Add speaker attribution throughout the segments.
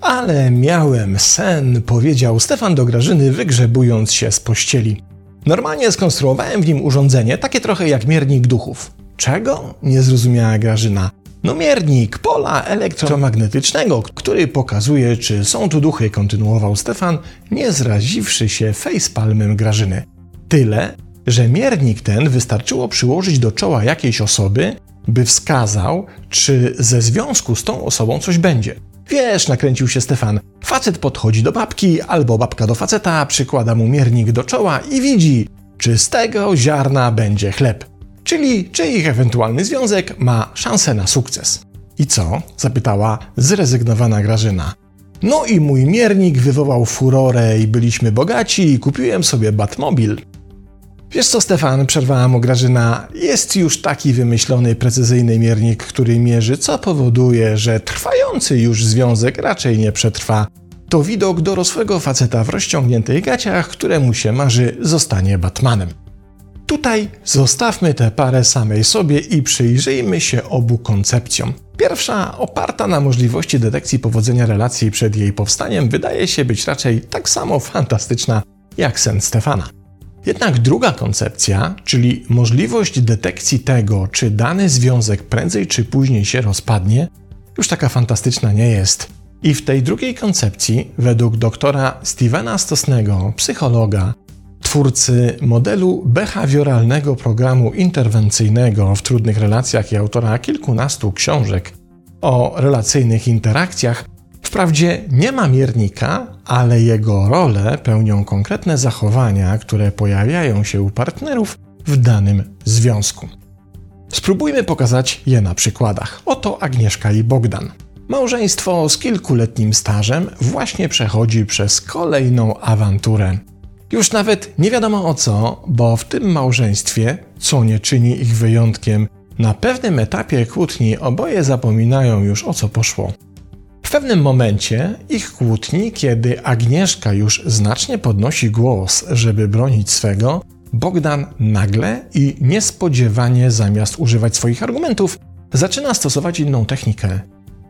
Speaker 1: Ale miałem sen, powiedział Stefan do Grażyny, wygrzebując się z pościeli. Normalnie skonstruowałem w nim urządzenie, takie trochę jak miernik duchów. Czego? Nie zrozumiała Grażyna. No miernik pola elektromagnetycznego, który pokazuje, czy są tu duchy, kontynuował Stefan, nie zraziwszy się facepalmem Grażyny. Tyle, że miernik ten wystarczyło przyłożyć do czoła jakiejś osoby, by wskazał, czy ze związku z tą osobą coś będzie. Wiesz, nakręcił się Stefan. Facet podchodzi do babki, albo babka do faceta, przykłada mu miernik do czoła i widzi, czy z tego ziarna będzie chleb. Czyli czy ich ewentualny związek ma szansę na sukces. I co? zapytała zrezygnowana Grażyna. No i mój miernik wywołał furorę i byliśmy bogaci i kupiłem sobie Batmobil. Wiesz co, Stefan, przerwała mu Grażyna, jest już taki wymyślony, precyzyjny miernik, który mierzy, co powoduje, że trwający już związek raczej nie przetrwa. To widok dorosłego faceta w rozciągniętych gaciach, któremu się marzy, zostanie Batmanem. Tutaj zostawmy tę parę samej sobie i przyjrzyjmy się obu koncepcjom. Pierwsza, oparta na możliwości detekcji powodzenia relacji przed jej powstaniem, wydaje się być raczej tak samo fantastyczna jak sen Stefana. Jednak druga koncepcja, czyli możliwość detekcji tego, czy dany związek prędzej czy później się rozpadnie, już taka fantastyczna nie jest. I w tej drugiej koncepcji, według doktora Stevena Stosnego, psychologa, twórcy modelu behawioralnego programu interwencyjnego w trudnych relacjach i autora kilkunastu książek o relacyjnych interakcjach, Wprawdzie nie ma miernika, ale jego rolę pełnią konkretne zachowania, które pojawiają się u partnerów w danym związku. Spróbujmy pokazać je na przykładach. Oto Agnieszka i Bogdan. Małżeństwo z kilkuletnim stażem właśnie przechodzi przez kolejną awanturę. Już nawet nie wiadomo o co, bo w tym małżeństwie, co nie czyni ich wyjątkiem, na pewnym etapie kłótni oboje zapominają już o co poszło pewnym momencie ich kłótni, kiedy Agnieszka już znacznie podnosi głos, żeby bronić swego, Bogdan nagle i niespodziewanie zamiast używać swoich argumentów, zaczyna stosować inną technikę.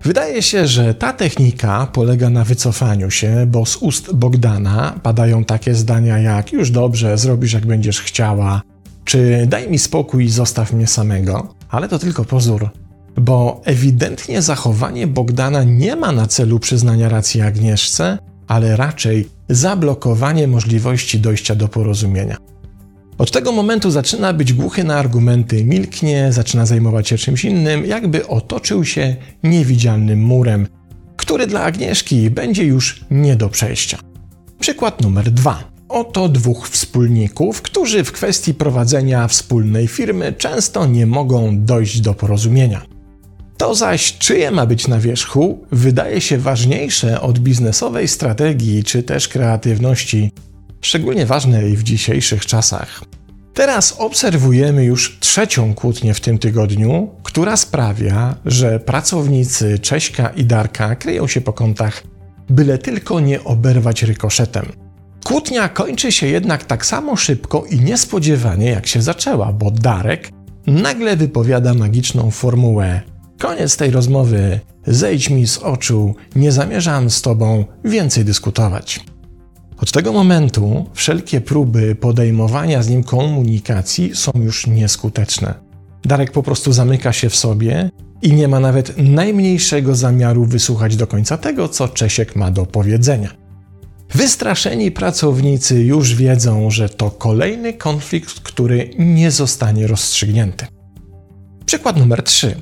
Speaker 1: Wydaje się, że ta technika polega na wycofaniu się, bo z ust Bogdana padają takie zdania jak już dobrze, zrobisz jak będziesz chciała, czy daj mi spokój i zostaw mnie samego, ale to tylko pozór bo ewidentnie zachowanie Bogdana nie ma na celu przyznania racji Agnieszce, ale raczej zablokowanie możliwości dojścia do porozumienia. Od tego momentu zaczyna być głuchy na argumenty, milknie, zaczyna zajmować się czymś innym, jakby otoczył się niewidzialnym murem, który dla Agnieszki będzie już nie do przejścia. Przykład numer dwa. Oto dwóch wspólników, którzy w kwestii prowadzenia wspólnej firmy często nie mogą dojść do porozumienia. To zaś, czyje ma być na wierzchu, wydaje się ważniejsze od biznesowej strategii czy też kreatywności, szczególnie ważnej w dzisiejszych czasach. Teraz obserwujemy już trzecią kłótnię w tym tygodniu, która sprawia, że pracownicy Cześka i Darka kryją się po kątach, byle tylko nie oberwać rykoszetem. Kłótnia kończy się jednak tak samo szybko i niespodziewanie jak się zaczęła, bo Darek nagle wypowiada magiczną formułę Koniec tej rozmowy. Zejdź mi z oczu, nie zamierzam z tobą więcej dyskutować. Od tego momentu wszelkie próby podejmowania z nim komunikacji są już nieskuteczne. Darek po prostu zamyka się w sobie i nie ma nawet najmniejszego zamiaru wysłuchać do końca tego, co Czesiek ma do powiedzenia. Wystraszeni pracownicy już wiedzą, że to kolejny konflikt, który nie zostanie rozstrzygnięty. Przykład numer 3.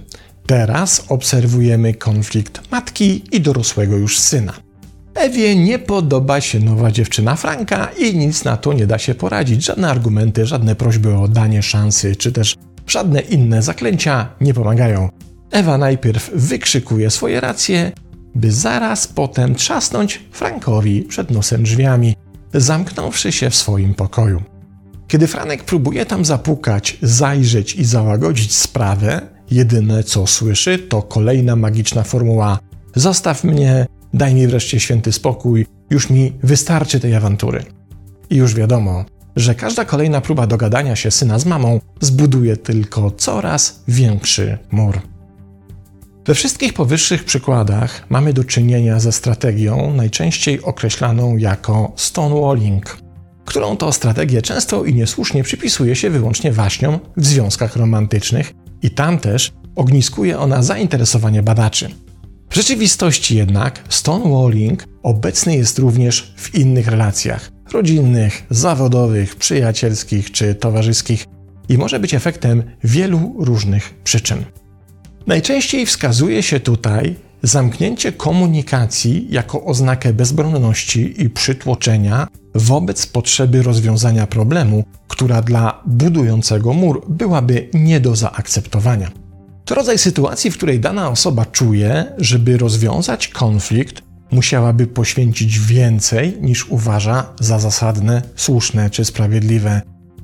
Speaker 1: Teraz obserwujemy konflikt matki i dorosłego już syna. Ewie nie podoba się nowa dziewczyna Franka i nic na to nie da się poradzić. Żadne argumenty, żadne prośby o danie szansy, czy też żadne inne zaklęcia nie pomagają. Ewa najpierw wykrzykuje swoje racje, by zaraz potem trzasnąć Frankowi przed nosem drzwiami, zamknąwszy się w swoim pokoju. Kiedy Franek próbuje tam zapukać, zajrzeć i załagodzić sprawę, Jedyne co słyszy to kolejna magiczna formuła: Zostaw mnie, daj mi wreszcie święty spokój, już mi wystarczy tej awantury. I już wiadomo, że każda kolejna próba dogadania się syna z mamą zbuduje tylko coraz większy mur. We wszystkich powyższych przykładach mamy do czynienia ze strategią najczęściej określaną jako stonewalling, którą to strategię często i niesłusznie przypisuje się wyłącznie waśniom w związkach romantycznych i tam też ogniskuje ona zainteresowanie badaczy. W rzeczywistości jednak stonewalling obecny jest również w innych relacjach rodzinnych, zawodowych, przyjacielskich czy towarzyskich i może być efektem wielu różnych przyczyn. Najczęściej wskazuje się tutaj zamknięcie komunikacji jako oznakę bezbronności i przytłoczenia wobec potrzeby rozwiązania problemu, która dla budującego mur byłaby nie do zaakceptowania. To rodzaj sytuacji, w której dana osoba czuje, żeby rozwiązać konflikt, musiałaby poświęcić więcej niż uważa za zasadne, słuszne czy sprawiedliwe,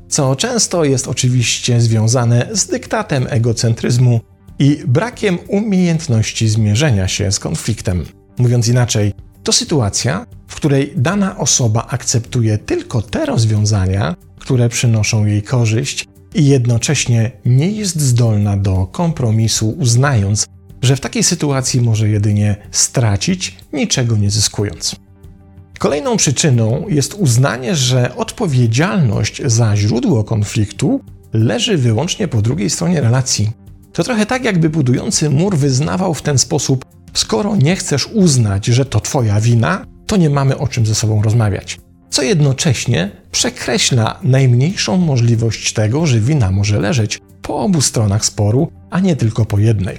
Speaker 1: co często jest oczywiście związane z dyktatem egocentryzmu i brakiem umiejętności zmierzenia się z konfliktem. Mówiąc inaczej, to sytuacja, w której dana osoba akceptuje tylko te rozwiązania, które przynoszą jej korzyść i jednocześnie nie jest zdolna do kompromisu, uznając, że w takiej sytuacji może jedynie stracić, niczego nie zyskując. Kolejną przyczyną jest uznanie, że odpowiedzialność za źródło konfliktu leży wyłącznie po drugiej stronie relacji. To trochę tak, jakby budujący mur wyznawał w ten sposób: skoro nie chcesz uznać, że to Twoja wina, to nie mamy o czym ze sobą rozmawiać. Co jednocześnie przekreśla najmniejszą możliwość tego, że wina może leżeć po obu stronach sporu, a nie tylko po jednej.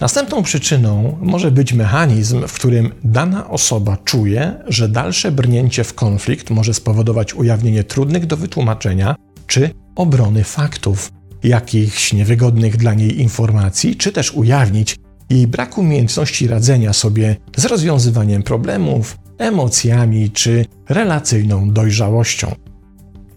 Speaker 1: Następną przyczyną może być mechanizm, w którym dana osoba czuje, że dalsze brnięcie w konflikt może spowodować ujawnienie trudnych do wytłumaczenia czy obrony faktów, jakichś niewygodnych dla niej informacji, czy też ujawnić jej brak umiejętności radzenia sobie z rozwiązywaniem problemów, emocjami czy relacyjną dojrzałością.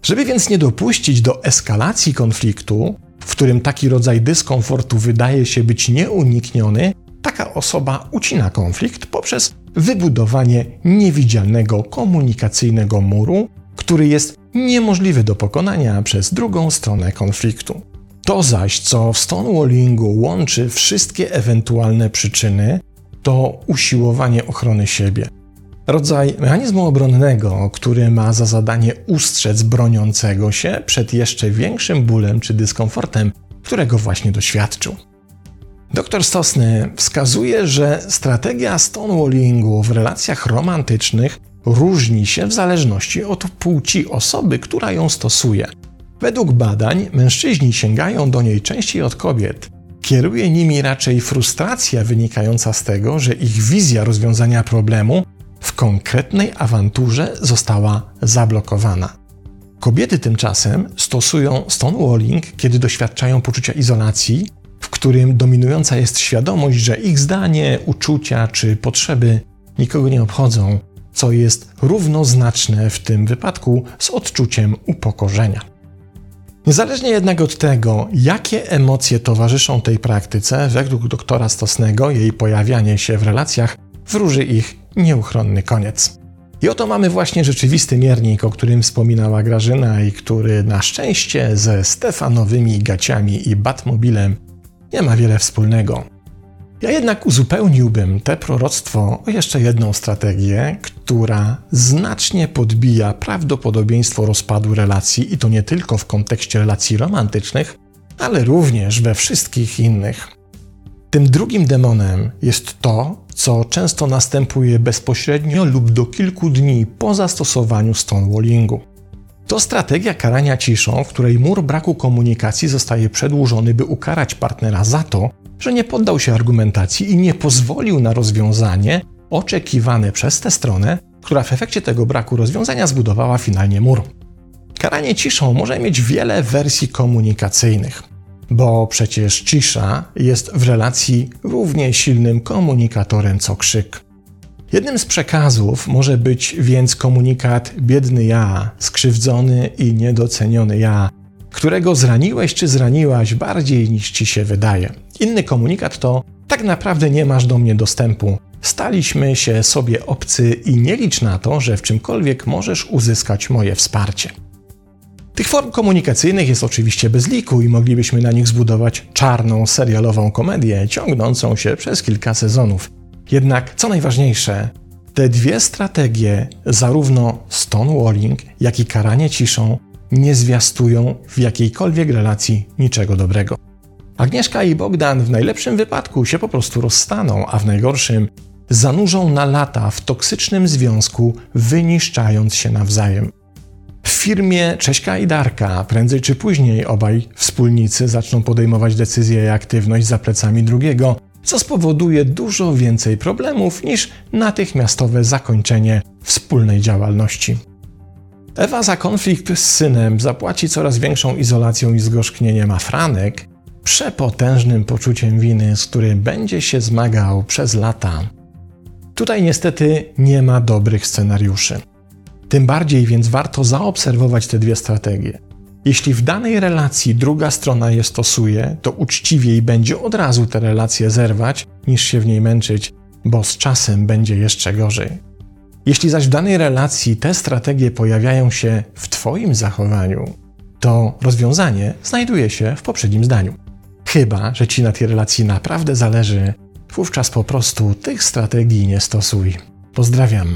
Speaker 1: Żeby więc nie dopuścić do eskalacji konfliktu, w którym taki rodzaj dyskomfortu wydaje się być nieunikniony, taka osoba ucina konflikt poprzez wybudowanie niewidzialnego komunikacyjnego muru, który jest niemożliwy do pokonania przez drugą stronę konfliktu. To zaś, co w stonewallingu łączy wszystkie ewentualne przyczyny, to usiłowanie ochrony siebie. Rodzaj mechanizmu obronnego, który ma za zadanie ustrzec broniącego się przed jeszcze większym bólem czy dyskomfortem, którego właśnie doświadczył. Doktor Stosny wskazuje, że strategia stonewallingu w relacjach romantycznych różni się w zależności od płci osoby, która ją stosuje. Według badań mężczyźni sięgają do niej częściej od kobiet. Kieruje nimi raczej frustracja wynikająca z tego, że ich wizja rozwiązania problemu konkretnej awanturze została zablokowana. Kobiety tymczasem stosują stonewalling, kiedy doświadczają poczucia izolacji, w którym dominująca jest świadomość, że ich zdanie, uczucia czy potrzeby nikogo nie obchodzą, co jest równoznaczne w tym wypadku z odczuciem upokorzenia. Niezależnie jednak od tego, jakie emocje towarzyszą tej praktyce, według doktora Stosnego jej pojawianie się w relacjach wróży ich nieuchronny koniec. I oto mamy właśnie rzeczywisty miernik, o którym wspominała Grażyna i który na szczęście ze Stefanowymi gaciami i Batmobilem nie ma wiele wspólnego. Ja jednak uzupełniłbym te proroctwo o jeszcze jedną strategię, która znacznie podbija prawdopodobieństwo rozpadu relacji i to nie tylko w kontekście relacji romantycznych, ale również we wszystkich innych. Tym drugim demonem jest to, co często następuje bezpośrednio lub do kilku dni po zastosowaniu stonewallingu. To strategia karania ciszą, w której mur braku komunikacji zostaje przedłużony, by ukarać partnera za to, że nie poddał się argumentacji i nie pozwolił na rozwiązanie oczekiwane przez tę stronę, która w efekcie tego braku rozwiązania zbudowała finalnie mur. Karanie ciszą może mieć wiele wersji komunikacyjnych, bo przecież cisza jest w relacji równie silnym komunikatorem co krzyk. Jednym z przekazów może być więc komunikat biedny ja, skrzywdzony i niedoceniony ja, którego zraniłeś czy zraniłaś bardziej niż ci się wydaje. Inny komunikat to tak naprawdę nie masz do mnie dostępu. Staliśmy się sobie obcy i nie licz na to, że w czymkolwiek możesz uzyskać moje wsparcie. Tych form komunikacyjnych jest oczywiście bez liku i moglibyśmy na nich zbudować czarną serialową komedię ciągnącą się przez kilka sezonów. Jednak co najważniejsze, te dwie strategie, zarówno stonewalling, jak i karanie ciszą, nie zwiastują w jakiejkolwiek relacji niczego dobrego. Agnieszka i Bogdan w najlepszym wypadku się po prostu rozstaną, a w najgorszym zanurzą na lata w toksycznym związku, wyniszczając się nawzajem. Firmie Cześka i Darka prędzej czy później obaj wspólnicy zaczną podejmować decyzje i aktywność za plecami drugiego, co spowoduje dużo więcej problemów niż natychmiastowe zakończenie wspólnej działalności. Ewa za konflikt z synem zapłaci coraz większą izolacją i zgorzknieniem, a Franek przepotężnym poczuciem winy, z którym będzie się zmagał przez lata. Tutaj niestety nie ma dobrych scenariuszy. Tym bardziej więc warto zaobserwować te dwie strategie. Jeśli w danej relacji druga strona je stosuje, to uczciwiej będzie od razu tę relację zerwać, niż się w niej męczyć, bo z czasem będzie jeszcze gorzej. Jeśli zaś w danej relacji te strategie pojawiają się w Twoim zachowaniu, to rozwiązanie znajduje się w poprzednim zdaniu. Chyba, że Ci na tej relacji naprawdę zależy, wówczas po prostu tych strategii nie stosuj. Pozdrawiam.